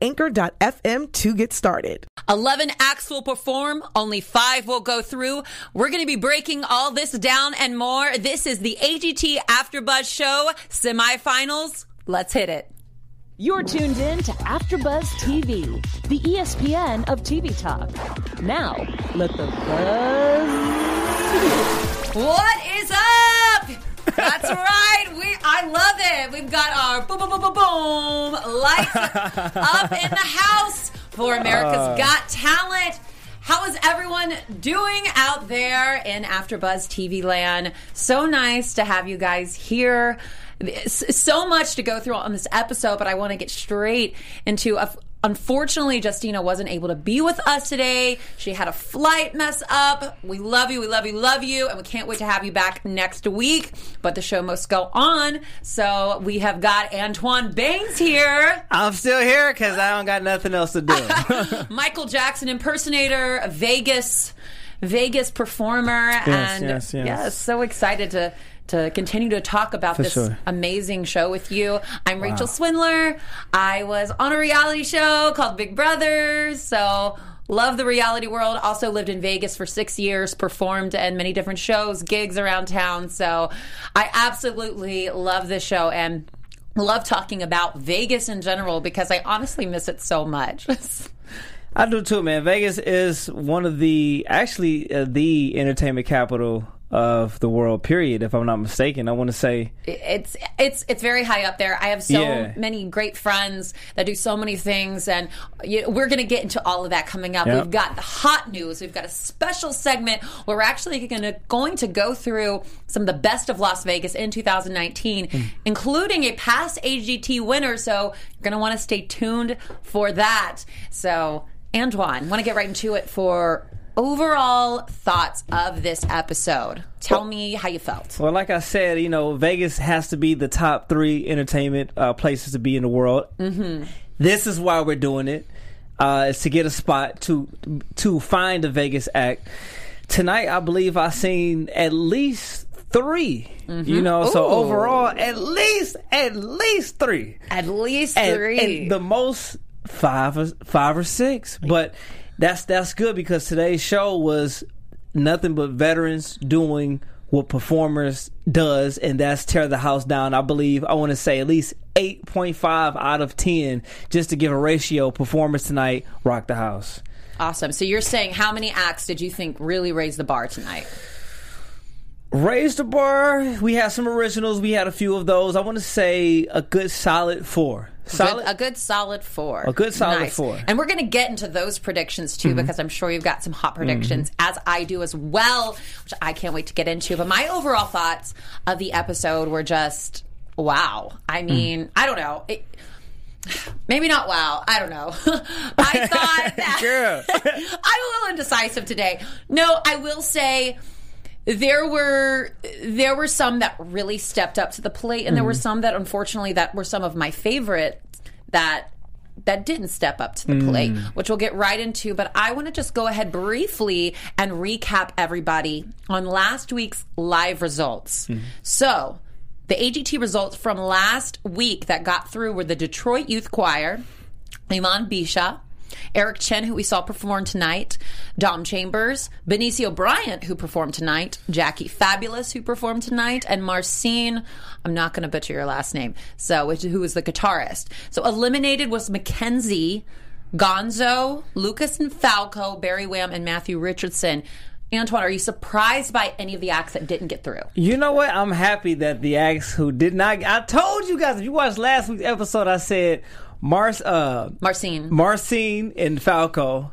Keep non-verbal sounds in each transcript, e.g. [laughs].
anchor.fm to get started. 11 acts will perform, only five will go through. We're going to be breaking all this down and more. This is the AGT Afterbuzz Show semifinals. Let's hit it. You're tuned in to AfterBuzz TV, the ESPN of TV talk. Now, let the buzz. What is up? That's right. We I love it. We've got our boom boom boom boom boom lights [laughs] up in the house for America's uh. Got Talent. How is everyone doing out there in AfterBuzz TV land? So nice to have you guys here. So much to go through on this episode, but I want to get straight into a. Unfortunately, Justina wasn't able to be with us today. She had a flight mess up. We love you, we love you, love you, and we can't wait to have you back next week. But the show must go on. So we have got Antoine Baynes here. I'm still here because I don't got nothing else to do. [laughs] Michael Jackson impersonator, Vegas, Vegas performer, and yes, yes. so excited to to continue to talk about For this sure. amazing show with you. I'm Rachel Swindler. I was on a reality show called Big Brother, so. Love the reality world. Also lived in Vegas for six years, performed in many different shows, gigs around town. So I absolutely love this show and love talking about Vegas in general because I honestly miss it so much. [laughs] I do too, man. Vegas is one of the actually uh, the entertainment capital of the world. Period. If I'm not mistaken, I want to say it's it's it's very high up there. I have so Yeah. many great friends that do so many things, and you we're going to get into all of that coming up. Yep. We've got the hot news. We've got a special segment where we're actually going to going to go through some of the best of Las Vegas in 2019, Hmm. including a past AGT winner. So you're going to want to stay tuned for that. So Antoine, want to get right into it for. Overall thoughts of this episode. Tell me how you felt. Well, like I said, you know, Vegas has to be the top three entertainment uh, places to be in the world. Mm-hmm. This is why we're doing it. Uh, is to get a spot to to find a Vegas act. Tonight, I believe I seen at least 3 You know, so overall, at least at least three. At least three. and the most five or five or six. But that's that's good because today's show was nothing but veterans doing what performers does, and that's tear the house down. I believe I want to say at least eight point five out of ten, just to give a ratio. Performers tonight rock the house. awesome. So you're saying how many acts did you think really raised the bar tonight? Raise the bar. We had some originals. We had a few of those. I want to say a good solid four. Solid. Good, a good solid four. A good solid four. Mm-hmm. And we're going to get into those predictions too, because I'm sure you've got some hot predictions, as I do as well, which I can't wait to get into. But my overall thoughts of the episode were just wow. I mean, I don't know. It, [sighs] Maybe not wow. I don't know. [laughs] I [laughs] thought that I'm a little indecisive today. No, I will say there were there were some that really stepped up to the plate, and there were mm-hmm. some that unfortunately that were some of my favorite that that didn't step up to the plate, mm. which we'll get right into. But I want to just go ahead briefly and recap everybody on last week's live results. Mm. So. The AGT results from last week that got through were the Detroit Youth Choir, Emanne Beasha, Eric Chen, who we saw perform tonight, Dom Chambers, Benicio Bryant, who performed tonight, Jackie Fabulous, who performed tonight, and Marcin, I'm not going to butcher your last name, so which, who was the guitarist. So eliminated was Mackenzie, Gonzo, Lukas and Falco, Berywam, and Matthew Richardson. Antoine, are you surprised by any of the acts that didn't get through? You know what? I'm happy that the acts who did not. I told you guys if you watched last week's episode, I said Mars, uh, Marcine. Marcine and Falco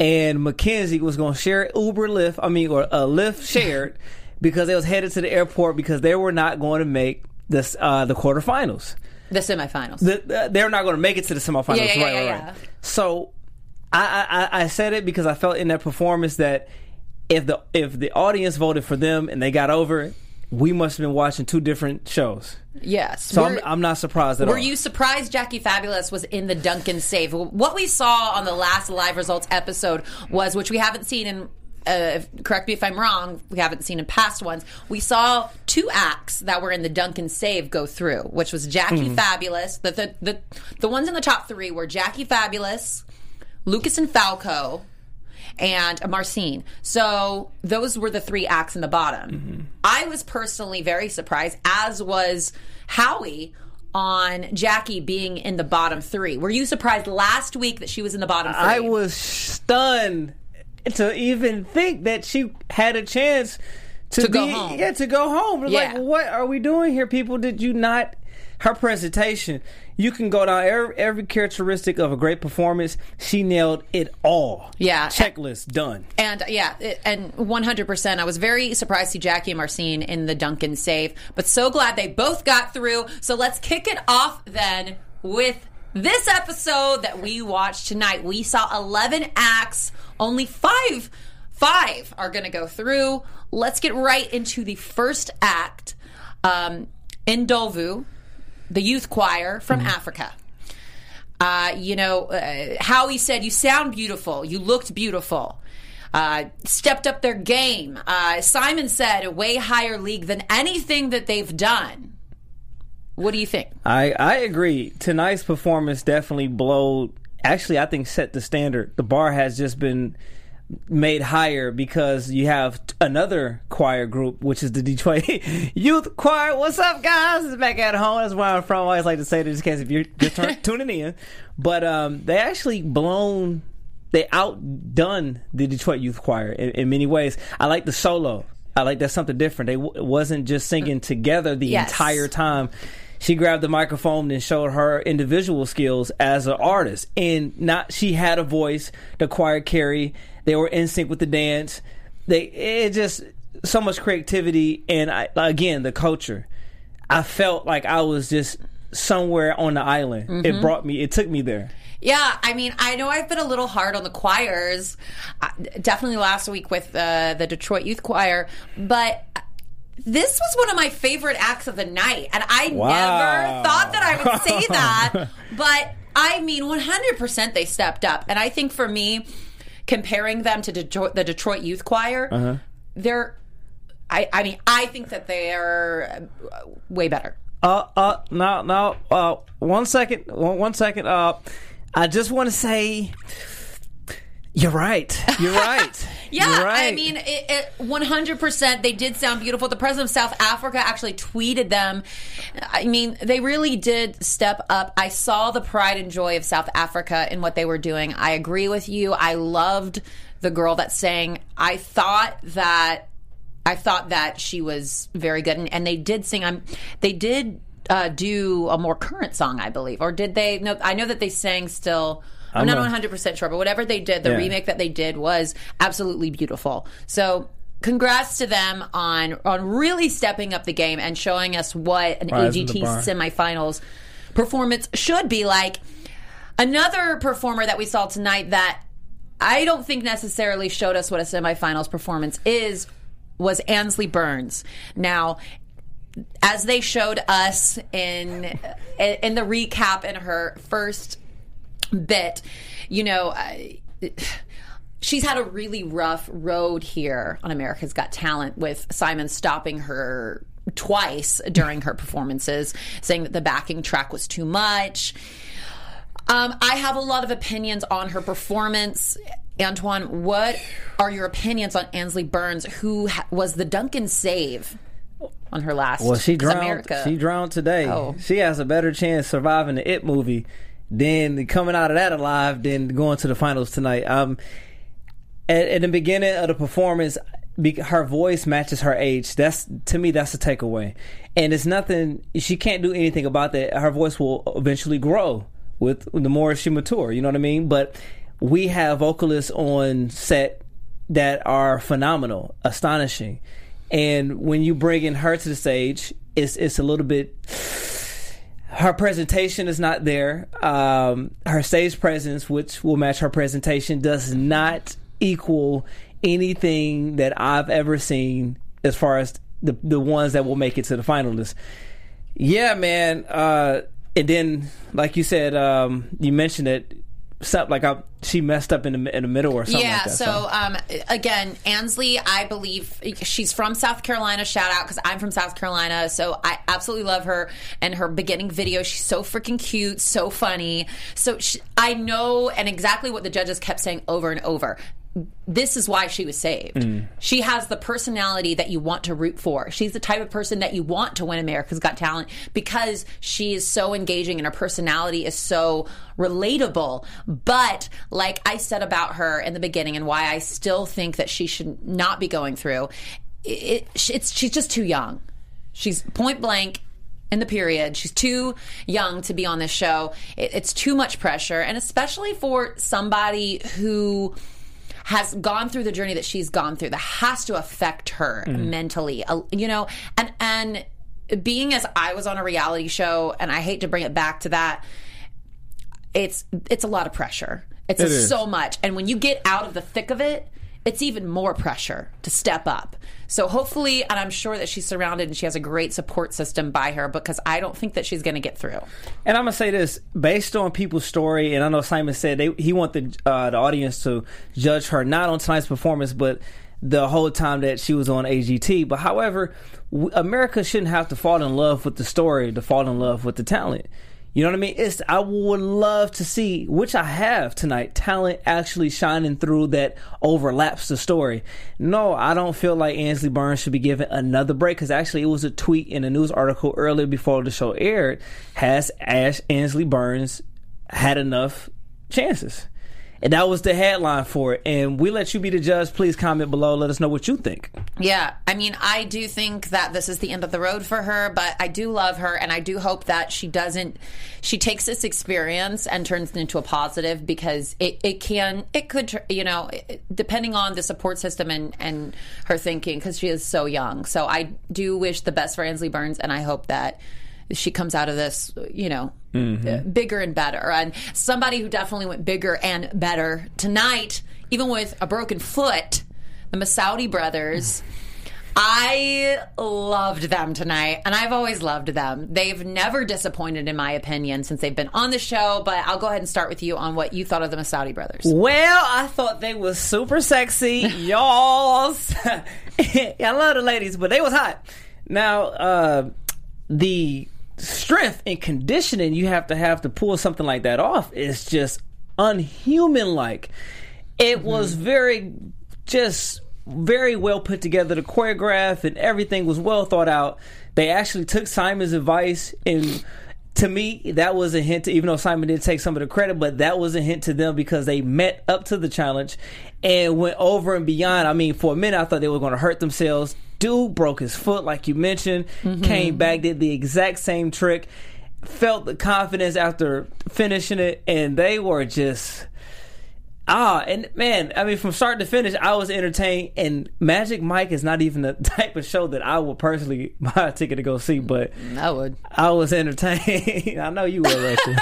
and Mackenzie was going to share Uber Lyft. I mean, or uh, Lyft shared [laughs] because they was headed to the airport because they were not going to make this uh, the quarterfinals. The semifinals. the, the- they're not going to make it to the semifinals. Yeah, yeah, right, yeah, right, yeah. right. So I, I I- I said it because I felt in that performance that if the if the audience voted for them and they got over it, we must have been watching two different shows. yes. So I'm, I'm not surprised at Were all. Were you surprised Jackie Fabulous was in the Dunkin' save? What we saw on the last live results episode was, which we haven't seen in. Uh, correct me if I'm wrong. We haven't seen in past ones. We saw two acts that were in the Dunkin' save go through, which was Jackie Hmm. Fabulous. The, the the the ones in the top three were Jackie Fabulous, Lukas and Falco, and Marcine. So those were the three acts in the bottom. Mm-hmm. I was personally very surprised, as was Howie on Jackie being in the bottom three. Were you surprised last week that she was in the bottom three? I was stunned to even think that she had a chance to, To go home. Yeah, to go home. Yeah. Like, what are we doing here, people? Did you not? Her presentation, you can go down every, every characteristic of a great performance. She nailed it all. Yeah. checklist done. And yeah, it- and 100%. I was very surprised to see Jackie and Marcine in the Dunkin' save, but so glad they both got through. So let's kick it off then with this episode that we watched tonight. We saw 11 acts, only five. Five are going to go through. Let's get right into the first act. Um, Ndlovu, the youth choir from Africa. Uh, you know, uh, Howie said, You sound beautiful. You looked beautiful. Uh, stepped up their game. Uh, Simon said, A way higher league than anything that they've done. What do you think? I I agree. Tonight's performance definitely blowed. Actually, I think set the standard. The bar has just been made higher because you have t- another choir group, which is the Detroit [laughs] Youth Choir. What's up, guys? It's back at home. That's where I'm from. I always like to say this in case if you're just [laughs] tuning in. But um, they actually blown. They outdone the Detroit Youth Choir in, in many ways. I like the solo. I like that's something different. They w- wasn't just singing together the Yes. entire time. She grabbed the microphone and showed her individual skills as an artist, and not she had a voice. The choir carry. They were in sync with the dance. They it just so much creativity, and I, again the culture. I felt like I was just somewhere on the island. It brought me. It took me there. Yeah, I mean, I know I've been a little hard on the choirs, uh, definitely last week with uh, the Detroit Youth Choir, but this was one of my favorite acts of the night, and I Wow. never thought that I would say [laughs] that, but I mean, 100% they stepped up, and I think for me, comparing them to Detroit, the Detroit Youth Choir, Uh-huh. they're, I, I mean, I think that they're uh, way better. Uh, uh, no, no. Uh, one second. One, one second. Uh, I just want to say, you're right. You're [laughs] right. Yeah, You're right. I mean, it, it, 100%. They did sound beautiful. The president of South Africa actually tweeted them. I mean, they really did step up. I saw the pride and joy of South Africa in what they were doing. I agree with you. I loved the girl that sang. I thought that I thought that she was very good, and, and they did sing. I'm. They did uh, do a more current song, I believe, or did they? No, I know that they sang still. I'm, I'm not 100 percent sure, but whatever they did, the Yeah. remake that they did was absolutely beautiful. So. Congrats to them on on really stepping up the game and showing us what an the AGT semifinals performance should be like. Another performer that we saw tonight that I don't think necessarily showed us what a semifinals performance is was Ansley Burns. Now, as they showed us in in the recap in her first bit, you know, I- she's had a really rough road here on America's Got Talent with Simon stopping her twice during her performances, saying that the backing track was too much. Um, I have a lot of opinions on her performance. Antoine, what are your opinions on Ansley Burns, who ha- was the Dunkin' save on her last? well, she drowned. America. She drowned today. Oh. She has a better chance surviving the It movie than coming out of that alive then going to the finals tonight. Um, at, at the beginning of the performance, her voice matches her age. That's to me, that's a takeaway. And it's nothing. She can't do anything about that. Her voice will eventually grow with the more she mature. You know what I mean? But we have vocalists on set that are phenomenal, astonishing. And when you bring in her to the stage, it's it's a little bit her presentation is not there. Um, her stage presence, which will match her presentation, does not equal anything that I've ever seen as far as the the ones that will make it to the finalists. Yeah, man. Uh, and then, like you said, um, you mentioned it. Something like I, she messed up in the in the middle or something. Yeah. like that, so um, again, Ansley, I believe she's from South Carolina. Shout out because I'm from South Carolina, so I absolutely love her and her beginning video. She's so freaking cute, so funny. So she, I know and exactly what the judges kept saying over and over. This is why she was saved. Mm. She has the personality that you want to root for. She's the type of person that you want to win America's Got Talent because she is so engaging and her personality is so relatable. But like I said about her in the beginning and why I still think that she should not be going through, it, it, it's she's just too young. She's point blank in the period. She's too young to be on this show. It, it's too much pressure, and especially for somebody who has gone through the journey that she's gone through that has to affect her mentally Uh, you know? And and being as i was on a reality show and i hate to bring it back to that it's it's a lot of pressure. It's It so much. And when you get out of the thick of it it's even more pressure to step up so hopefully and i'm sure that she's surrounded and she has a great support system by her because i don't think that she's going to get through And I'm gonna say this based on people's story, and I know Simon said they, he want the uh, the audience to judge her not on tonight's performance, but the whole time that she was on AGT. But however, America shouldn't have to fall in love with the story to fall in love with the talent. You know what I mean? It's I would love to see, which I have tonight, talent actually shining through that overlaps the story. No, I don't feel like Ansley Burns should be given another break because actually it was a tweet in a news article earlier before the show aired. Has Ash Ansley Burns had enough chances? And that was the headline for it. And we let you be the judge. Please comment below. Let us know what you think. Yeah, I mean, I do think that this is the end of the road for her, but I do love her, and I do hope that she doesn't. She takes this experience and turns it into a positive because it, it can, it could, you know, depending on the support system and and her thinking, because she is so young. So I do wish the best for Ansley Burns, and I hope that she comes out of this, you know, uh, bigger and better. And somebody who definitely went bigger and better tonight, even with a broken foot, the Messoudi brothers. I loved them tonight, and I've always loved them. They've never disappointed, in my opinion, since they've been on the show. But I'll go ahead and start with you on what you thought of the Messoudi brothers. Well, I thought they was super sexy, [laughs] [laughs] y'all. I love the ladies, but they was hot. Now, uh, the strength and conditioning you have to have to pull something like that off is just unhuman like. It mm-hmm. was very just very well put together. The choreograph and everything was well thought out. They actually took Simon's advice and to me, that was a hint to, even though Simon did take some of the credit, but that was a hint to them because they met up to the challenge and went over and beyond. I mean, for a minute, I thought they were going to hurt themselves. Dude broke his foot, like you mentioned, mm-hmm. came back, did the exact same trick, felt the confidence after finishing it, and they were just. Ah, and man, I mean, from start to finish, I was entertained. And Magic Mike is not even the [laughs] type of show that I would personally [laughs] buy a ticket to go see, but I would. I was entertained. [laughs] I know you were, Rachel.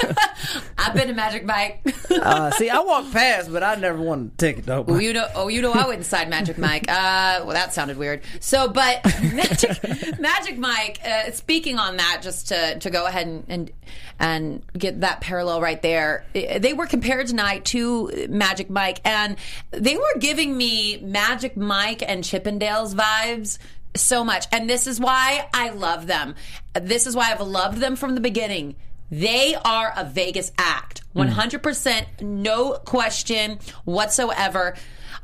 I've been to Magic Mike. uh, see, I walked past, but I never won a ticket though. Oh, you know, oh, you know, I went inside Magic Mike. Uh, well, that sounded weird. So, but Magic, Magic Mike. Uh, speaking on that, just to to go ahead and and and get that parallel right there. They were compared tonight to Magic Mike, and they were giving me Magic Mike and Chippendales vibes so much. And this is why I love them. This is why I've loved them from the beginning. They are a Vegas act. Hmm. 100%, no question whatsoever.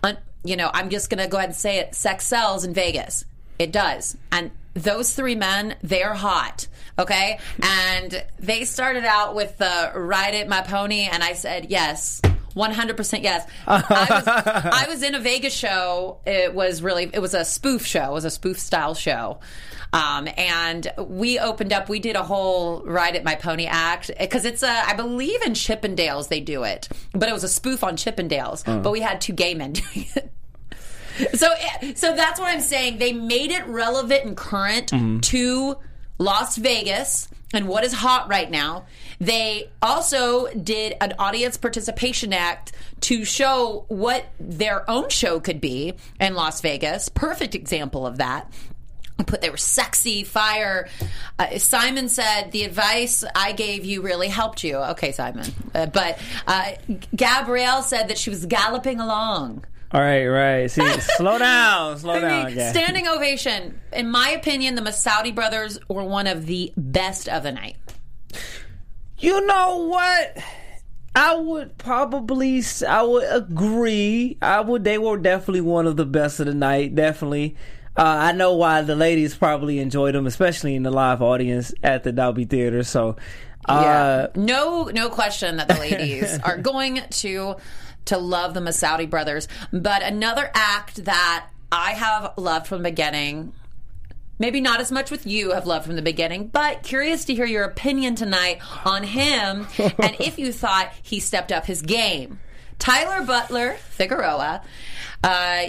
Un- you know, I'm just going to go ahead and say it. Sex sells in Vegas. It does. And those three men, they're hot. Okay. And they started out with the ride it my pony. And I said, yes. 100% yes. I was, I was in a Vegas show. It was really, it was a spoof show. It was a spoof style show. Um, and we opened up, we did a whole Ride at My Pony act because it's a, I believe in Chippendales they do it, but it was a spoof on Chippendales. But we had two gay men doing it. So, so that's what I'm saying. They made it relevant and current to Las Vegas. And what is hot right now. They also did an audience participation act to show what their own show could be in Las Vegas. Perfect example of that. Put they were sexy, fire. Uh, Simon said the advice I gave you really helped you. Okay, Simon, uh, but uh, Gabrielle said that she was galloping along. All right, right. See, slow [laughs] down, slow I down. guys. standing ovation. In my opinion, the Messoudi brothers were one of the best of the night. You know what? I would probably, I would agree. I would. They were definitely one of the best of the night. Definitely. Uh, I know why the ladies probably enjoyed them, especially in the live audience at the Dolby Theater. So, uh, no, no question that the ladies are [laughs] going to to love the Messoudi brothers. But another act that I have loved from the beginning. Maybe not as much with you have loved from the beginning, but curious to hear your opinion tonight on him [laughs] and if you thought he stepped up his game. Tyler Butler Figueroa. Uh,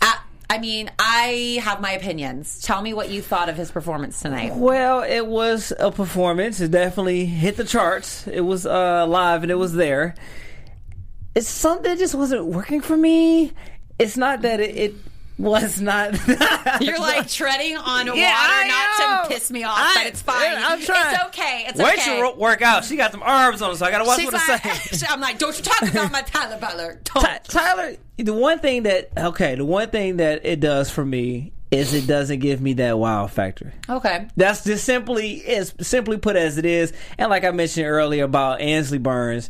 I, I mean, I have my opinions. Tell me what you thought of his performance tonight. Well, it was a performance. It definitely hit the charts. It was uh, live and it was there. It's something that just wasn't working for me. It's not that it, it was not. [laughs] You're like [laughs] treading on water I not know. to piss me off, I- but it's fine. I'm trying. It's okay. It's Wait okay. till ro- work out. She got some arms on, her, so I gotta watch She's what I say. [laughs] I'm like, don't you talk about my Tyler Butler. Don't. Ty- Tyler, the one thing that okay, the one thing that it does for me is it doesn't give me that wow factor. Okay. That's just simply as simply put as it is. And like I mentioned earlier about Ansley Burns,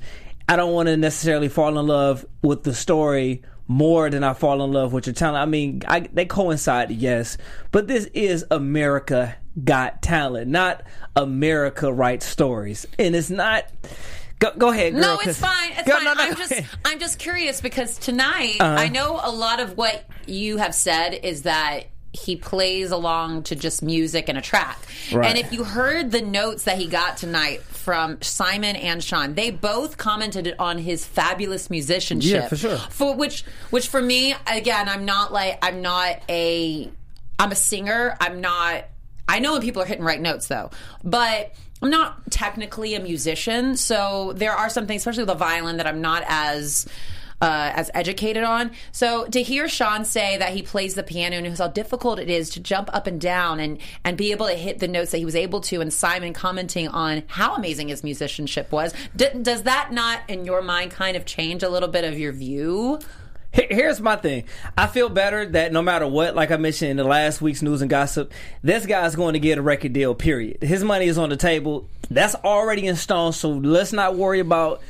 I don't want to necessarily fall in love with the story more than I fall in love with your talent. I mean, I, they coincide, yes, but this is America Got Talent, not America Writes Stories, and it's not. Go, go ahead, girl. No, it's fine. It's Go- fine. no, no, I'm just. I'm just curious because tonight, Uh-huh. I know a lot of what you have said is that he plays along to just music and a track. Right. And if you heard the notes that he got tonight from Simon and Sean, they both commented on his fabulous musicianship. Yeah, for sure. For which, which for me, again, I'm not like I'm not a, I'm a singer. I'm not. I know when people are hitting right notes though, but I'm not technically a musician. So there are some things, especially with the violin, that I'm not as uh, as educated on. So to hear Sean say that he plays the piano and how difficult it is to jump up and down and and be able to hit the notes that he was able to, and Simon commenting on how amazing his musicianship was, d- does that not, in your mind, kind of change a little bit of your view? Here's my thing. I feel better that no matter what, like I mentioned in the last week's news and gossip, this guy's going to get a record deal, period. His money is on the table. That's already in stone, so let's not worry about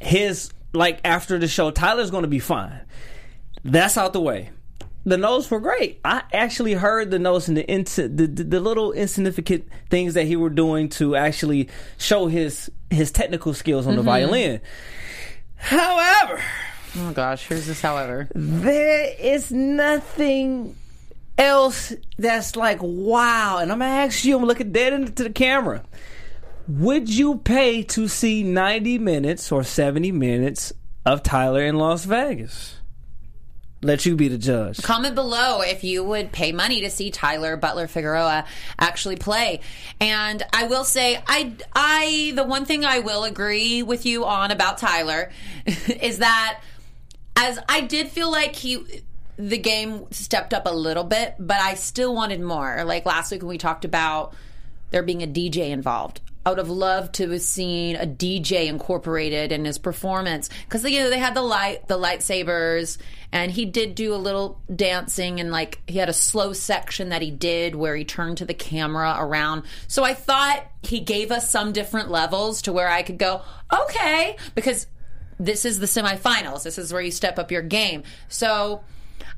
his, like, after the show. Tyler's going to be fine. That's out the way. The notes were great. I actually heard the notes and the, ins- the, the the little insignificant things that he were doing to actually show his his technical skills on the mm-hmm. violin. However, Oh gosh, here's this. However, there is nothing else that's like wow. And I'm gonna ask you, I'm looking dead into the camera. Would you pay to see 90 minutes or 70 minutes of Tyler in Las Vegas? Let you be the judge. Comment below if you would pay money to see Tyler Butler Figueroa actually play. And I will say, I, I, the one thing I will agree with you on about Tyler [laughs] is that as I did feel like he, the game stepped up a little bit, but I still wanted more. Like last week when we talked about there being a DJ involved. I would have loved to have seen a DJ incorporated in his performance because you know they had the light, the lightsabers, and he did do a little dancing and like he had a slow section that he did where he turned to the camera around. So I thought he gave us some different levels to where I could go, okay, because this is the semifinals. This is where you step up your game. So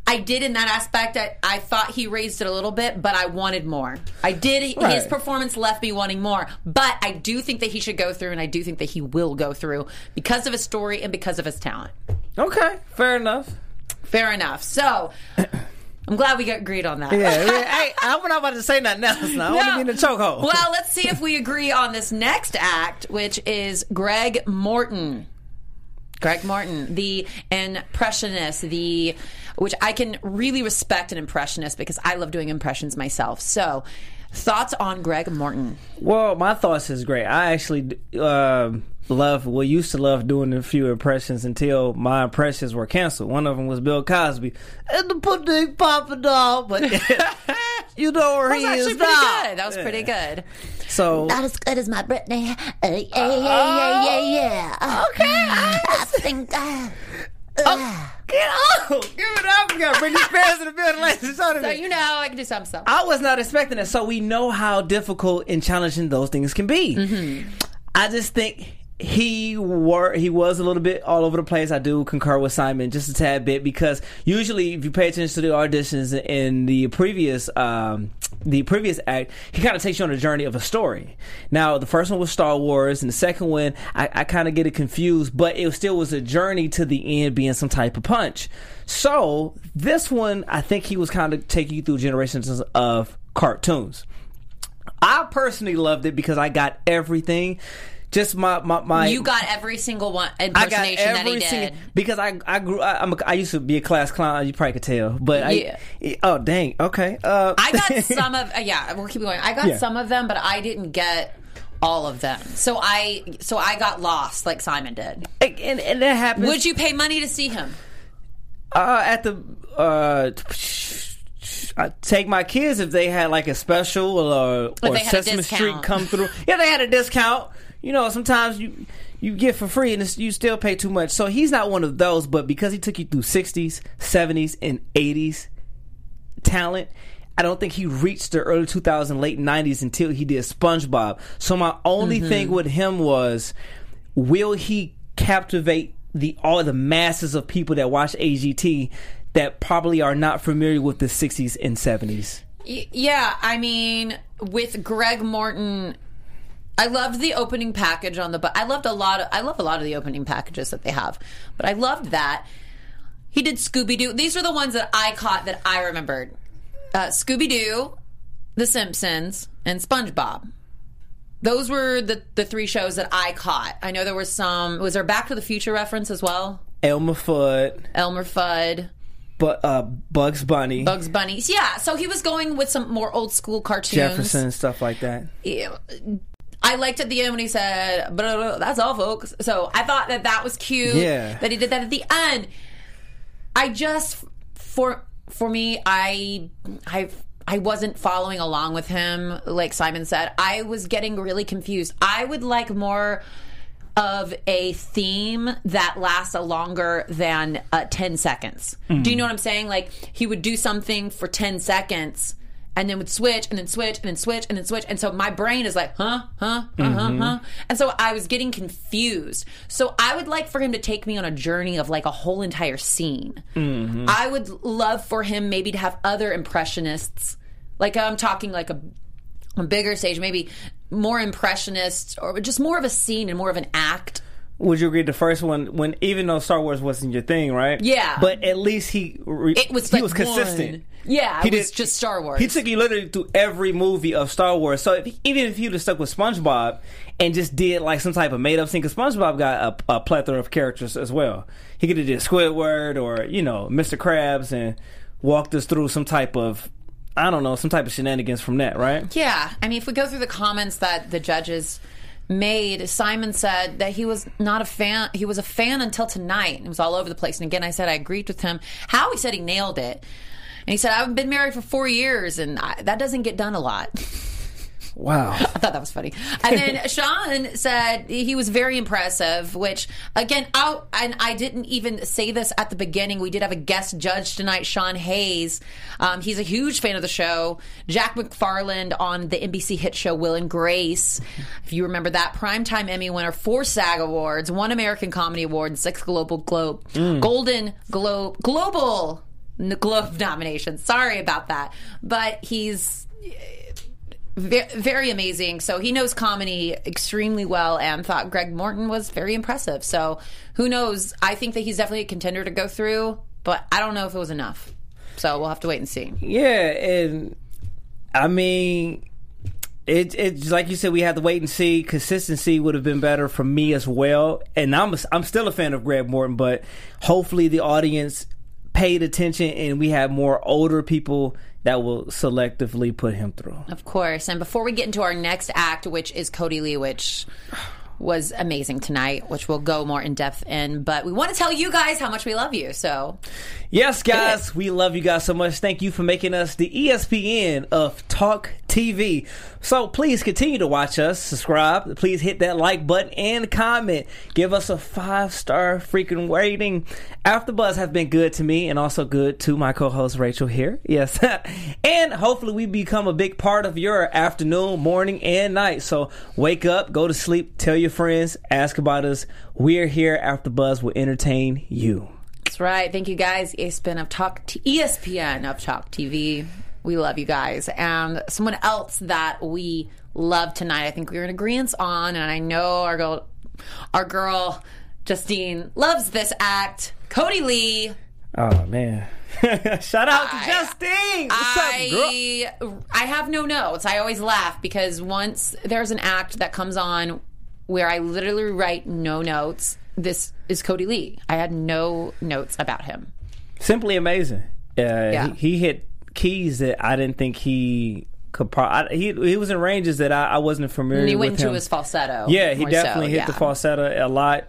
I did in that aspect. I, I thought he raised it a little bit, but I wanted more. I did. His performance left me wanting more, but I do think that he should go through, and I do think that he will go through because of his story and because of his talent. Okay, fair enough. Fair enough. So. I'm glad we got agreed on that. Yeah, [laughs] hey, I'm not about to say nothing else now. I want to be in the chokehold. Well, let's see if we agree on this next act, which is Greg Morton. Greg Morton, the impressionist, the which I can really respect an impressionist because I love doing impressions myself. So, Thoughts on Greg Morton? Well, my thoughts is great. I actually um love, well, used to love doing a few impressions until my impressions were canceled. One of them was Bill Cosby. And the pudding popping off, but [laughs] you know where That was he is now. good. That was pretty good. So Not as good as my Britney. Uh, yeah, yeah, yeah, yeah, yeah. Okay. I think. Uh, uh, get off, give it up. We gotta bring these fans in the building, ladies and So gentlemen. you know, I can do some stuff. I was not expecting it. So we know how difficult and challenging those things can be. I just think he were he was a little bit all over the place. I do concur with Simon just a tad bit because usually if you pay attention to the auditions in the previous um, the previous act, he kind of takes you on a journey of a story. Now the first one was Star Wars, and the second one I, I kind of get it confused, but it still was a journey to the end being some type of punch. So this one, I think he was kind of taking you through generations of cartoons. I personally loved it because I got everything. Just my my, my you got every single one I got impersonation that he every did. single because I I grew I, I'm a, I used to be a class clown. You probably could tell, but Yeah. I oh dang okay. Uh, I got [laughs] some of uh, yeah. We'll keep going. I got Yeah. some of them, but I didn't get all of them. So I so I got lost like Simon did. and, and that happens. Would you pay money to see him? uh, at the uh. I take my kids if they had like a special or, or had Sesame. Street come through. Yeah, they had a discount. You know, sometimes you you get for free and it's, you still pay too much. So he's not one of those. But because he took you through '60s, '70s, and '80s talent, I don't think he reached the early 2000s, late '90s until he did SpongeBob. So my only Mm-hmm. thing with him was, will he captivate the all the masses of people that watch AGT that probably are not familiar with the '60s and '70s? Yeah, I mean, with Greg Morton, I loved the opening package on the. But I loved a lot of. I love a lot of the opening packages that they have, but I loved that he did Scooby Doo. These are the ones that I caught that I remembered: uh, Scooby Doo, The Simpsons, and SpongeBob. Those were the the three shows that I caught. I know there was some. Was there Back to the Future reference as well? Elmer Fudd, Elmer Fudd, but uh, Bugs Bunny, Bugs Bunny. Yeah, so he was going with some more old school cartoons. Jefferson, and stuff like that. Yeah. I liked at the end when he said, "Blah, blah, blah, "That's all, folks." So I thought that that was cute. Yeah. that he did that at the end. I just for for me, I I I wasn't following along with him. Like Simon said, I was getting really confused. I would like more of a theme that lasts a longer than uh, 10 seconds. Do you know what I'm saying? Like he would do something for 10 seconds and then would switch and then switch and then switch and then switch. And so my brain is like, huh, huh, huh, huh, mm-hmm. huh. And so I was getting confused. So I would like for him to take me on a journey of like a whole entire scene. Mm-hmm. I would love for him maybe to have other impressionists. Like I'm talking like a a bigger stage, maybe more impressionists or just more of a scene and more of an act. Would you agree the first one when even though Star Wars wasn't your thing, right? Yeah. But at least he re- It was he like was consistent. one. Yeah, He it was just Star Wars. He took you literally through every movie of Star Wars. So if, even if he would have stuck with SpongeBob and just did like some type of made up thing, because SpongeBob got a, a plethora of characters as well. He could have did Squidward or you know Mr. Krabs and walked us through some type of I don't know some type of shenanigans from that, right? Yeah, I mean, if we go through the comments that the judges made, Simon said that he was not a fan. He was a fan until tonight. It was all over the place. And again, I said I agreed with him. Howie said he nailed it. And he said, I've been married for four years, and I, that doesn't get done a lot. [laughs] Wow. [laughs] I thought that was funny. And then [laughs] Sean said he was very impressive, which again, I, and I didn't even say this at the beginning. We did have a guest judge tonight, Sean Hayes. Um, he's a huge fan of the show. Jack McFarland on the NBC hit show Will and Grace. If you remember that, primetime Emmy winner, four SAG awards, one American Comedy Award, and six Global Globe, Golden Globe, Global Globe nominations. Sorry about that, but he's very, amazing. So he knows comedy extremely well and thought Greg Morton was very impressive. So who knows? I think that he's definitely a contender to go through, but I don't know if it was enough. So we'll have to wait and see. Yeah, and I mean, it it's like you said, we had to wait and see. Consistency would have been better for me as well, and I'm I'm still a fan of Greg Morton, but hopefully the audience paid attention, and we have more older people that will selectively put him through. Of course. And before we get into our next act, which is Kodi Lee, which was amazing tonight, which we'll go more in depth in. But we want to tell you guys how much we love you. So Yes, guys, we love you guys so much. Thank you for making us the ESPN of Talk TV. So please continue to watch us, subscribe, please hit that like button and comment. Give us a five star freaking rating. After Buzz has been good to me and also good to my co-host Rachel here. [laughs] Yes, and hopefully we become a big part of your afternoon, morning, and night. So wake up, go to sleep, tell your friends, ask about us. We're here. After Buzz will entertain you. that's right. Thank you guys. ESPN of Talk T- ESPN of Talk TV. We love you guys. And someone else that we love tonight, I think we are in agreement on, and I know our girl our girl Justine loves this act. Kodi Lee. Oh man! [laughs] Shout out to Justine. What's up, girl? I I have no notes. I always laugh because once there's an act that comes on where I literally write no notes, this is Kodi Lee. I had no notes about him. Simply amazing. Uh, he, he hit keys that I didn't think he could. Pro- I, he he was in ranges that I, I wasn't familiar. With. And he went him. his falsetto. Yeah, he definitely so, hit yeah. the falsetto a lot,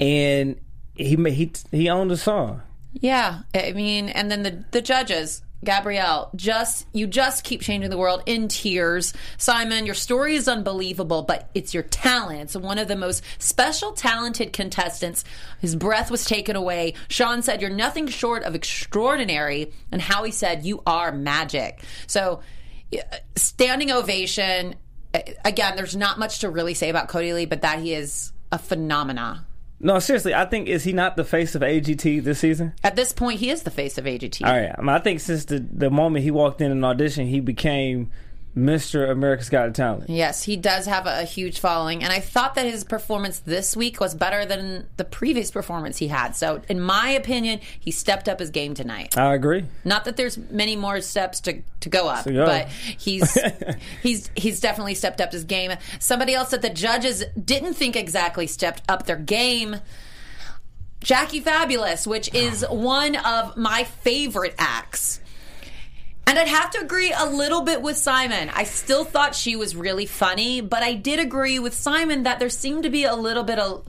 and he he he owned the song. Yeah, I mean, and then the the judges, Gabrielle, just you just keep changing the world in tears. Simon, your story is unbelievable, but it's your talent. It's one of the most special, talented contestants. His breath was taken away. Sean said, "You're nothing short of extraordinary," and Howie said, "You are magic." So, standing ovation. Again, there's not much to really say about Kodi Lee, but that he is a phenomena. No, seriously, I think is he not the face of AGT this season? At this point, he is the face of AGT. Oh, All right, I, mean, I think since the the moment he walked in an audition, he became Mr. America's Got Talent. Yes, he does have a, a huge following, and I thought that his performance this week was better than the previous performance he had. So, in my opinion, he stepped up his game tonight. I agree. Not that there's many more steps to, to go up, go. but he's [laughs] he's he's definitely stepped up his game. Somebody else that the judges didn't think exactly stepped up their game. Jackie Fabulous, which is [sighs] one of my favorite acts. And I'd have to agree a little bit with Simon. I still thought she was really funny, but I did agree with Simon that there seemed to be a little bit of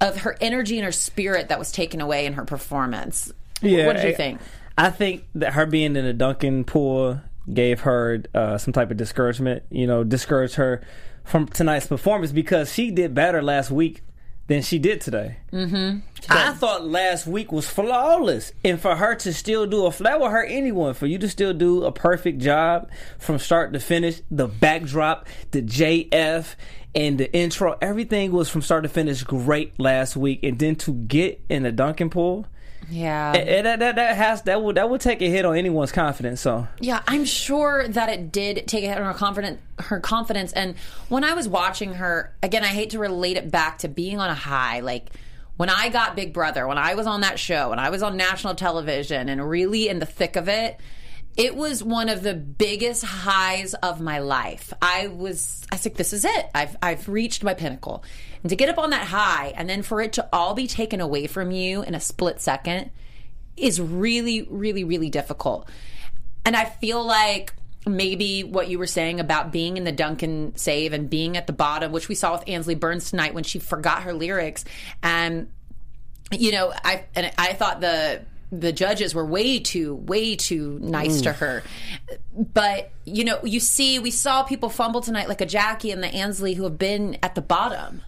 of her energy and her spirit that was taken away in her performance. Yeah, what did you think? I think that her being in the Dunkin' pool gave her uh, some type of discouragement. You know, discouraged her from tonight's performance because she did better last week than she did today. Mm-hmm. I thought last week was flawless, and for her to still do a that would hurt anyone. For you to still do a perfect job from start to finish, the backdrop, the JF. And the intro, everything was from start to finish great last week, and then to get in the Dunkin' pool, Yeah. and that, that that has that would that would take a hit on anyone's confidence. So Yeah, I'm sure that it did take a hit on her confidence. Her confidence, and when I was watching her again, I hate to relate it back to being on a high. Like when I got Big Brother, when I was on that show, when I was on national television, and really in the thick of it, it was one of the biggest highs of my life. I was, I like, this is it. I've I've reached my pinnacle, and to get up on that high, and then for it to all be taken away from you in a split second is really, really, really difficult. And I feel like maybe what you were saying about being in the Dunkin' save and being at the bottom, which we saw with Ansley Burns tonight when she forgot her lyrics. And, you know, I, and I thought the, the judges were way too, way too nice to her. But, you know, you see, we saw people fumble tonight like a Jackie and the Ansley who have been at the bottom.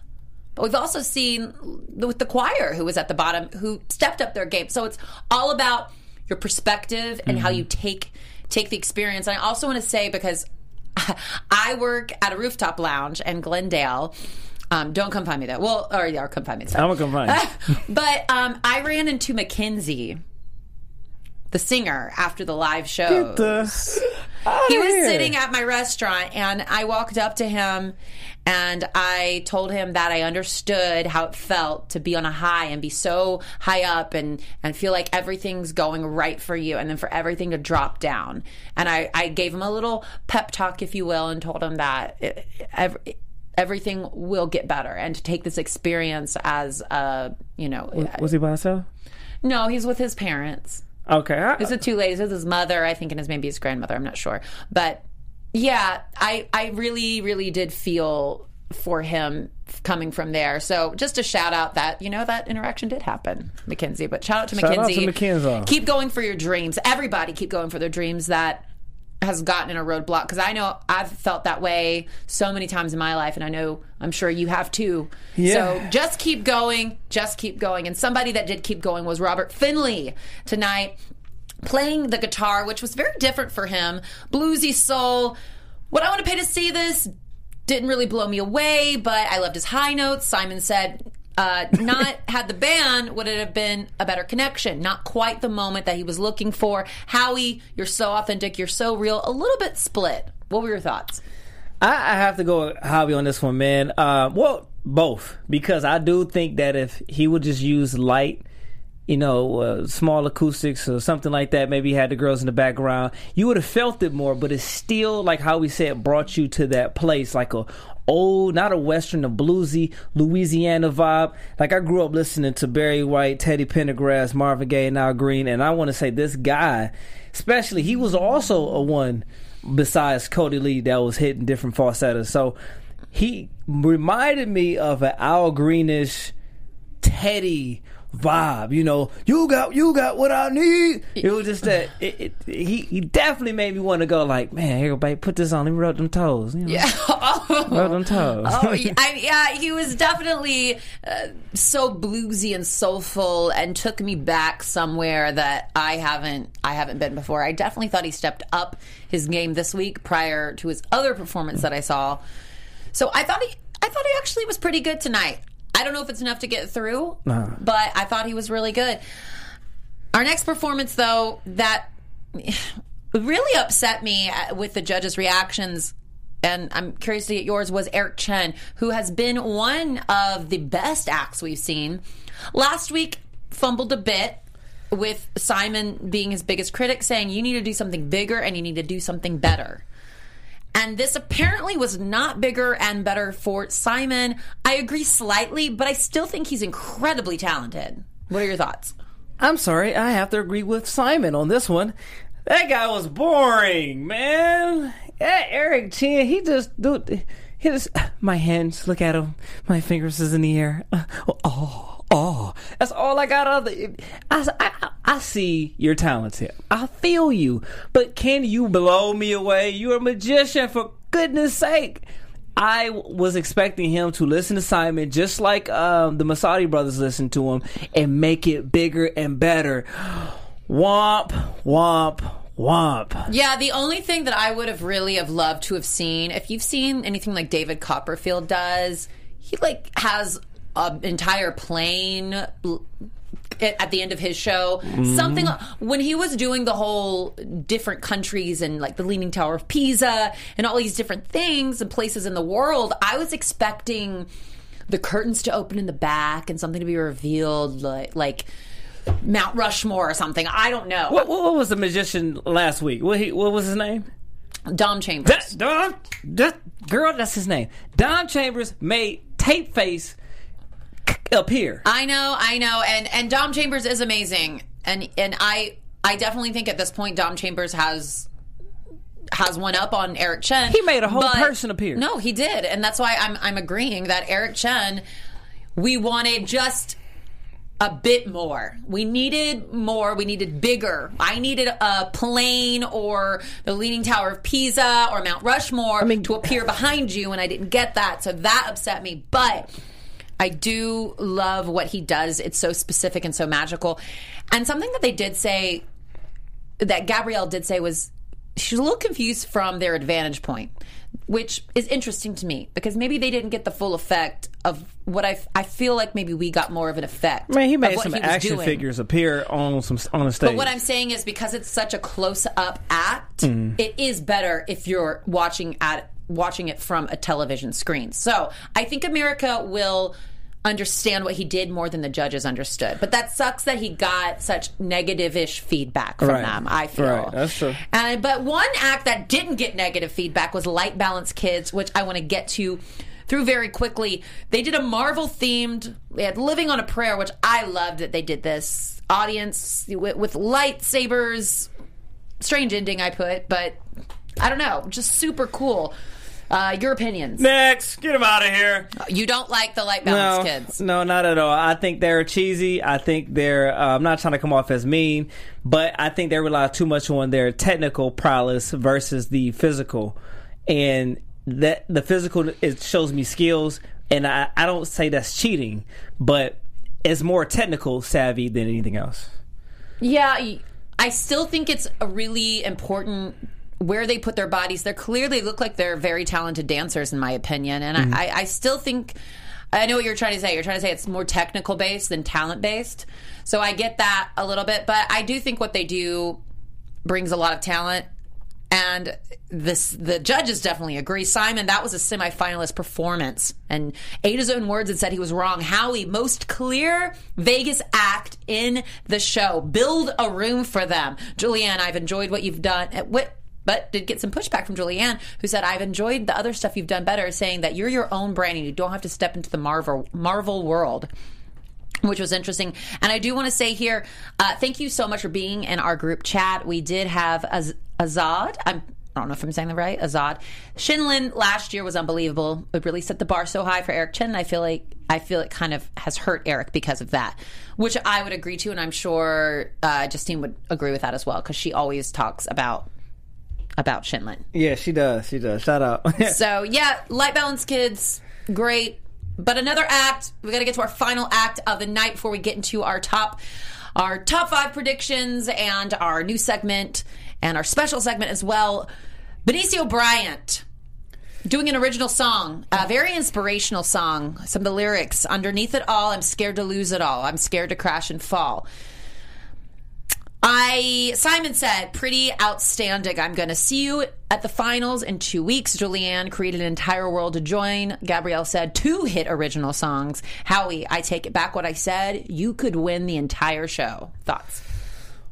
But we've also seen with the choir who was at the bottom who stepped up their game. So it's all about your perspective and how you take take the experience. And I also want to say because [laughs] I work at a rooftop lounge in Glendale. Um, don't come find me though. Well, or yeah, come find me. I'm gonna come find. [laughs] but um, I ran into Mackenzie, the singer, after the live show he was sitting at my restaurant and I walked up to him and I told him that I understood how it felt to be on a high and be so high up and, and feel like everything's going right for you and then for everything to drop down. And I, I gave him a little pep talk, if you will, and told him that it, every, everything will get better and to take this experience as a, you know, Was he by himself? No, he's with his parents. Okay, I, It's with two ladies. With his mother, I think, and his maybe his grandmother. I'm not sure, but yeah, I I really really did feel for him coming from there. So just a shout out that you know that interaction did happen, Mackenzie. But shout out to Shout out Mackenzie. to Mackenzie. Keep going for your dreams. Everybody keep going for their dreams. That has gotten in a roadblock because I know I've felt that way so many times in my life, and I know I'm sure you have too. Yeah. So just keep going, just keep going. And somebody that did keep going was Robert Finley tonight, playing the guitar, which was very different for him, bluesy soul. What I want to pay to see this didn't really blow me away, but I loved his high notes. Simon said. Uh, not [laughs] had the band would it have been a better connection? Not quite the moment that he was looking for. Howie you're so authentic. You're so real. A little bit split. What were your thoughts? I, I have to go Javi on this one, man. Uh, well, both. Because I do think that if he would just use light, you know, uh, small acoustics or something like that, maybe had the girls in the background, you would have felt it more. But it's still like how we said, brought you to that place, like a old, not a western, a bluesy Louisiana vibe. Like I grew up listening to Barry White, Teddy Pendergrass, Marvin Gaye, and Al Green, and I want to say this guy, especially, he was also a one besides Kodi Lee that was hitting different falsettos. So he reminded me of an Al Greenish Teddy vibe. You know, you got you got what I need. It was just that [laughs] it, it, he he definitely made me want to go like, man, everybody put this on. Let me rub them toes. You know, [laughs] rub them toes. Oh, yeah, [laughs] I, yeah, he was definitely uh, so bluesy and soulful, and took me back somewhere that I haven't, I haven't been before. I definitely thought he stepped up his game this week prior to his other performance that I saw. So I thought he, I thought he actually was pretty good tonight. I don't know if it's enough to get through, but I thought he was really good. Our next performance, though, that really upset me uh, with the judges' reactions, and I'm curious to get yours, was Eric Chen, who has been one of the best acts we've seen. Last week, fumbled a bit with Simon being his biggest critic, saying, You need to do something bigger and you need to do something better. And this apparently was not bigger and better for Simon. I agree slightly, but I still think he's incredibly talented. What are your thoughts? I'm sorry, I have to agree with Simon on this one. That guy was boring, man. Eric Chen, he just do he just [sighs] my hands. Look at him. My fingers is in the air. [laughs] Oh, oh, that's all I got. Other, I, I, I see you're talented. I feel you, but can you blow me away? You're a magician, for goodness sake. I was expecting him to listen to Simon just like um, the Messoudi brothers listened to him and make it bigger and better. Womp, womp, womp. Yeah, the only thing that I would have really have loved to have seen, if you've seen anything like David Copperfield does, he like has an entire plane at the end of his show. Something mm-hmm. when he was doing the whole different countries and like the Leaning Tower of Pisa and all these different things and places in the world, I was expecting the curtains to open in the back and something to be revealed like like Mount Rushmore or something. I don't know. What, what, was the magician last week? What, he, what was his name? Dom Chambers. That, Don, that, girl, that's his name. Dom Chambers made Tape Face c- appear. I know, I know, and and Dom Chambers is amazing, and and I I definitely think at this point Dom Chambers has has one up on Eric Chen. He made a whole person appear. No, he did, and that's why I'm I'm agreeing that Eric Chen, we wanted just a bit more. We needed more. We needed bigger. I needed a plane or the Leaning Tower of Pisa or Mount Rushmore to appear behind you, and I didn't get that. So that upset me. But I do love what he does. It's so specific and so magical. And something that they did say that Gabrielle did say was she's a little confused from their advantage point, which is interesting to me because maybe they didn't get the full effect of what I, I feel like maybe we got more of an effect. Man, he of made what some was action doing. figures appear on some on a stage. But what I'm saying is because it's such a close up act, Mm. it is better if you're watching at watching it from a television screen. So I think America will understand what he did more than the judges understood. But that sucks that he got such negative-ish feedback from Right. them. I feel Right. That's true. And but one act that didn't get negative feedback was Light Balance Kids, which I want to get to through very quickly. They did a Marvel themed. They had Living on a Prayer, which I loved that they did this audience with, with lightsabers. Strange ending, I put, but I don't know, just super cool. Uh, your opinions? Next, get them out of here. You don't like the light balance no, kids? No, not at all. I think they're cheesy. I think they're. Uh, I'm not trying to come off as mean, but I think they rely too much on their technical prowess versus the physical, and that the physical it shows me skills, and I, I don't say that's cheating, but it's more technical savvy than anything else. Yeah, I still think it's a really important where they put their bodies. They clearly look like they're very talented dancers, in my opinion, and Mm-hmm. I, I still think. I know what you're trying to say. You're trying to say it's more technical based than talent based. So I get that a little bit, but I do think what they do brings a lot of talent. And this, the judges definitely agree. Simon, that was a semifinalist performance, and ate his own words and said he was wrong. Howie, most clear Vegas act in the show. Build a room for them. Julianne, I've enjoyed what you've done. What, but did get some pushback from Julianne, who said, "I've enjoyed the other stuff you've done better, saying that you're your own brand and you don't have to step into the Marvel Marvel world." which was interesting. And I do want to say here, uh, thank you so much for being in our group chat. We did have Az- Azad. I'm, I don't know if I'm saying that right. Azad Shin Lim last year was unbelievable. It really set the bar so high for Eric Chen. And I feel like I feel it kind of has hurt Eric because of that, which I would agree to, and I'm sure uh, Justine would agree with that as well because she always talks about about Shin Lim. Yeah, she does. She does. Shout out. [laughs] So yeah, light balance kids, great. But another act, we got to get to our final act of the night before we get into our top, our top five predictions and our new segment and our special segment as well. Benicio Bryant doing an original song, a very inspirational song. Some of the lyrics underneath it all, I'm scared to lose it all. I'm scared to crash and fall. I Simon said, pretty outstanding. I'm going to see you at the finals in two weeks. Julianne created an entire world to join. Gabrielle said, two hit original songs. Howie, I take it back what I said. You could win the entire show. Thoughts?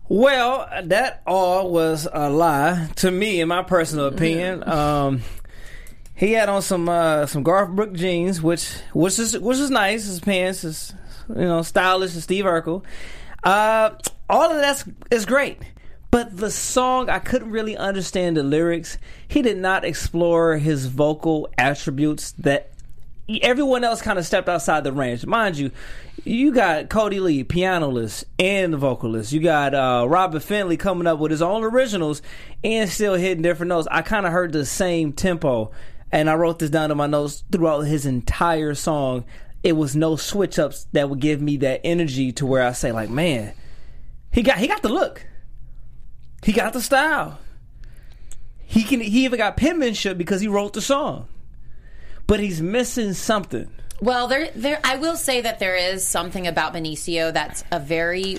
Well, that all was a lie to me, in my personal opinion. Um, he had on some uh, some Garth Brooks jeans, which which is which is nice. His pants is you know stylish as Steve Urkel. Uh, all of that's is great, but the song I couldn't really understand the lyrics. He did not explore his vocal attributes that everyone else kind of stepped outside the range. Mind you, you got Kodi Lee, pianolist and the vocalist. You got uh, Robert Finley coming up with his own originals and still hitting different notes. I kind of heard the same tempo, and I wrote this down in my notes throughout his entire song. It was no switch ups that would give me that energy to where I say like, man, he got he got the look, he got the style. He can he even got penmanship because he wrote the song but he's missing something. Well, there, there. I will say that there is something about Benicio that's a very,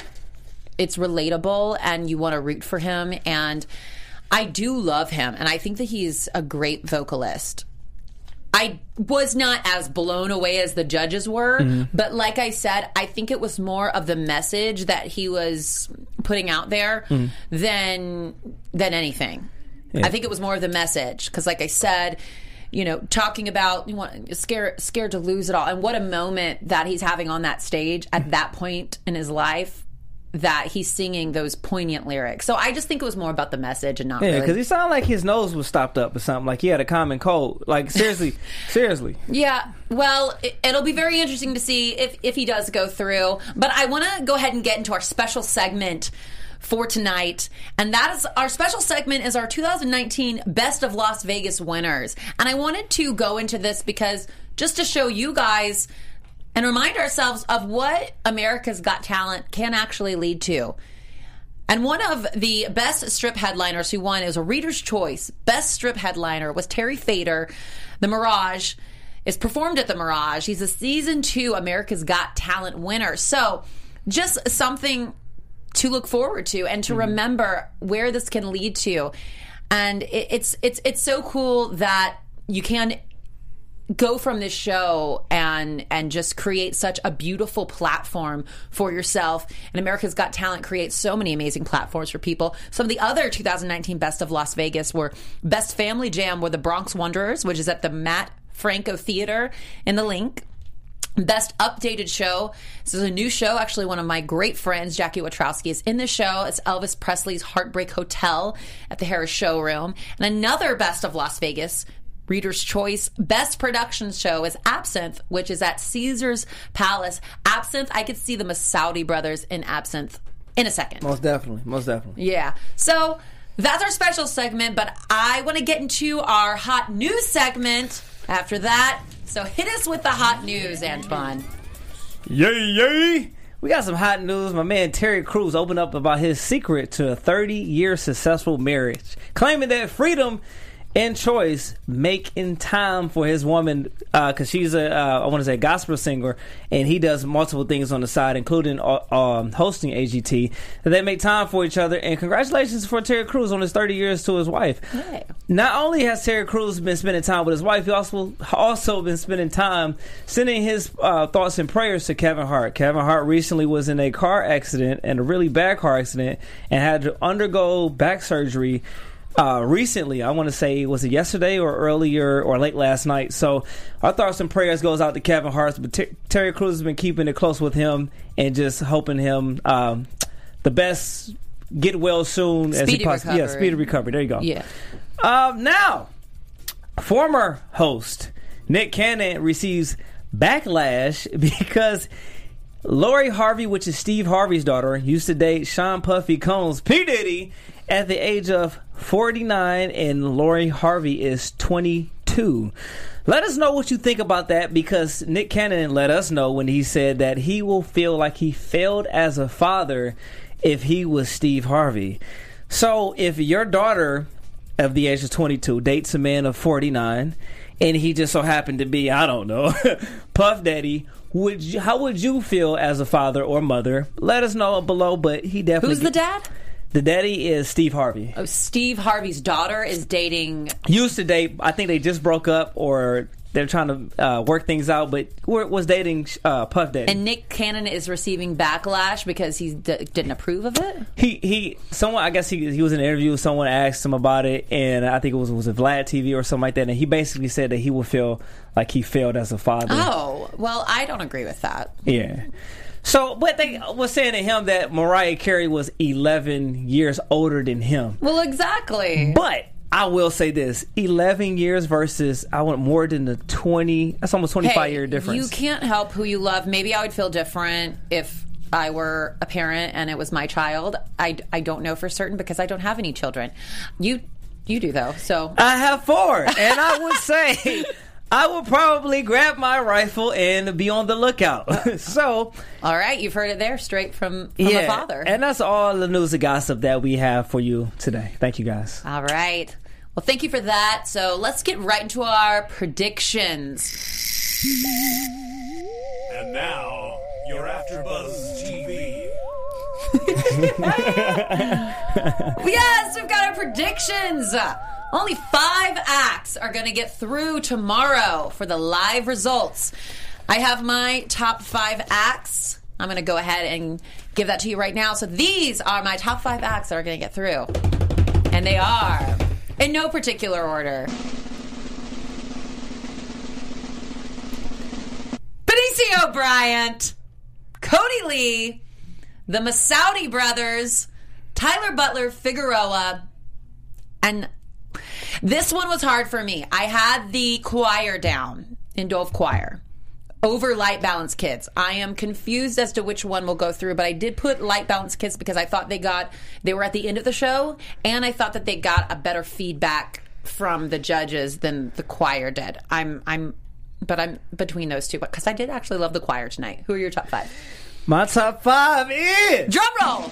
it's relatable, and you want to root for him. And I do love him, and I think that he's a great vocalist. I was not as blown away as the judges were, mm-hmm. but like I said, I think it was more of the message that he was putting out there hmm. than than anything. I think it was more of the message because, like I said, you know, talking about you want scared scared to lose it all, and what a moment that he's having on that stage at mm-hmm. that point in his life that he's singing those poignant lyrics. So I just think it was more about the message and not Yeah, really because he sounded like his nose was stopped up or something. Like he had a common cold. Like seriously, [laughs] seriously. Yeah, well, it, it'll be very interesting to see if, if he does go through. But I want to go ahead and get into our special segment for tonight. And that is our special segment is our 2019 Best of Las Vegas winners. And I wanted to go into this because just to show you guys and remind ourselves of what America's Got Talent can actually lead to. And one of the best strip headliners who won is a Reader's Choice. Best strip headliner was Terry Fator. The Mirage is performed at the Mirage. He's a season two America's Got Talent winner. So just something to look forward to and to mm-hmm. remember where this can lead to. And it, it's it's it's so cool that you can go from this show and and just create such a beautiful platform for yourself and America's Got Talent creates so many amazing platforms for people some of the other 2019 best of Las Vegas were best family jam were the Bronx Wanderers which is at the Mat Franco Theater in the LINQ. Best updated show. This is a new show. Actually, one of my great friends, Jackie Watrowski, is in the show. It's Elvis Presley's Heartbreak Hotel at the Harrah's Showroom. And another Best of Las Vegas. Reader's Choice Best Production Show is Absinthe, which is at Caesar's Palace. Absinthe, I could see the Messoudi brothers in Absinthe in a second. Most definitely. Most definitely. Yeah. So that's our special segment, but I want to get into our hot news segment after that. So hit us with the hot news, Antoine. Yay, yay! We got some hot news. My man Terry Crews opened up about his secret to a 30 year successful marriage, claiming that freedom and choice making time for his woman because she's a uh, I want to say gospel singer and he does multiple things on the side including uh, um, hosting AGT they make time for each other and congratulations for Terry Crews on his 30 years to his wife. Not only has Terry Crews been spending time with his wife he also also been spending time sending his uh, thoughts and prayers to Kevin Hart. Kevin Hart recently was in a car accident and a really bad car accident and had to undergo back surgery uh, recently. I want to say was it yesterday or earlier or late last night. So our thoughts and prayers goes out to Kevin Hart, but Ter- Terry Crews has been keeping it close with him and just hoping him um, the best. Get well soon. as he Speedy possibly, Yeah, recovery. speedy recovery. There you go. Yeah. Um, now, former host Nick Cannon receives backlash [laughs] because Lori Harvey, which is Steve Harvey's daughter, used to date Sean Puffy Combs, P. Diddy, at the age of 49, and Lori Harvey is 22. Let us know what you think about that because Nick Cannon let us know when he said that he will feel like he failed as a father if he was Steve Harvey. So if your daughter of the age of 22 dates a man of 49 and he just so happened to be i don't know [laughs] puff daddy would you, how would you feel as a father or mother let us know below but he definitely Who's the dad? The daddy is steve harvey Oh, Steve Harvey's daughter is dating. used to date i think they just broke up or they're trying to uh, work things out but wa- was dating uh, puff daddy And Nick Cannon is receiving backlash because he d- didn't approve of it. he he someone I guess he he was in an interview. Someone asked him about it, and I think it was was it Vlad TV or something like that. And he basically said that he would feel like he failed as a father. Oh, well, I don't agree with that. Yeah. So, but they was saying to him that Mariah Carey was 11 years older than him. Well, exactly. But I will say this: 11 years versus I want more than the 20. That's almost 25 Hey, year difference. You can't help who you love. Maybe I would feel different if I were a parent and it was my child. I, I don't know for certain because I don't have any children. You you do though. So I have four, and I would say [laughs] I will probably grab my rifle and be on the lookout. [laughs] [laughs] so, all right, you've heard it there straight from, from a father. and that's all the news and gossip that we have for you today. Thank you, guys. all right. Well, thank you for that. So let's get right into our predictions. And now, you're AfterBuzz TV. [laughs] Yes, we've got our predictions. Only five acts are going to get through tomorrow for the live results. I have my top five acts. I'm going to go ahead and give that to you right now. So these are my top five acts that are going to get through. And they are in no particular order. Benicio Bryant, Kodi Lee, the Messoudi brothers, Tyler Butler Figueroa, and this one was hard for me. I had the choir down in Dove Choir over Light Balance Kids. I am confused as to which one will go through, but I did put Light Balance Kids because I thought they got they were at the end of the show, and I thought that they got a better feedback from the judges than the choir did. I'm I'm but I'm between those two because I did actually love the choir tonight. Who are your top five? My top five is Drum roll.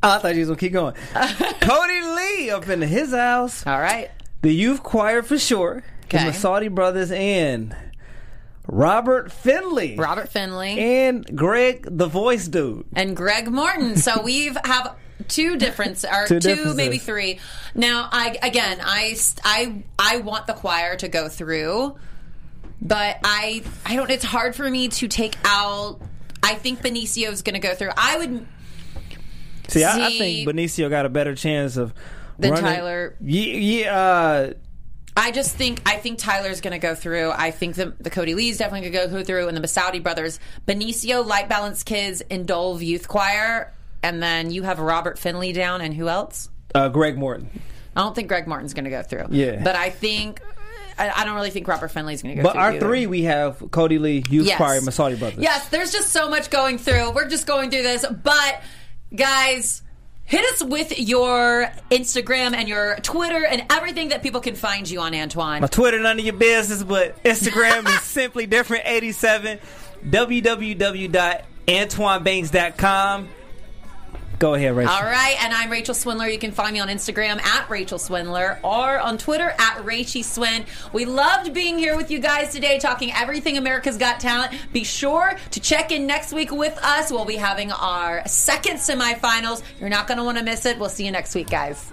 [laughs] I thought you was gonna keep going. [laughs] Kodi Lee up in his house. All right. The youth choir for sure. Okay. The Messoudi brothers and Robert Finley. Robert Finley. and Greg, the voice dude. and Greg Morton. So [laughs] we've have two difference or Two two, maybe three. Now, I again, I I I want the choir to go through, but I I don't. It's hard for me to take out. I think Benicio's going to go through. I would. See, I, I think Benicio got a better chance of Then running- Tyler. Yeah, yeah. Uh, I just think I think Tyler's going to go through. I think the, the Kodi Lee's definitely going to go through, and the Messoudi brothers, Benicio, Light Balance Kids, and Dove Youth Choir, and then you have Robert Finley down, and who else? uh, Greg Morton. I don't think Greg Martin's going to go through. Yeah. but I think I, don't really think Robert Finley's going to go. Through. But our either. three, we have Kodi Lee, Youth Yes. Choir, Messoudi Brothers. Yes, there's just so much going through. We're just going through this. But, guys, hit us with your Instagram and your Twitter and everything that people can find you on, Antoine. My Twitter, none of your business, but Instagram is [laughs] simply different 87 www.antoinebanks.com. Go ahead, Rachel. All right, and I'm Rachel Swindler. You can find me on Instagram at Rachel Swindler or on Twitter at Rachy Swin. We loved being here with you guys today, talking everything America's Got Talent. Be sure to check in next week with us. We'll be having our second semifinals. You're not going to want to miss it. We'll see you next week, guys.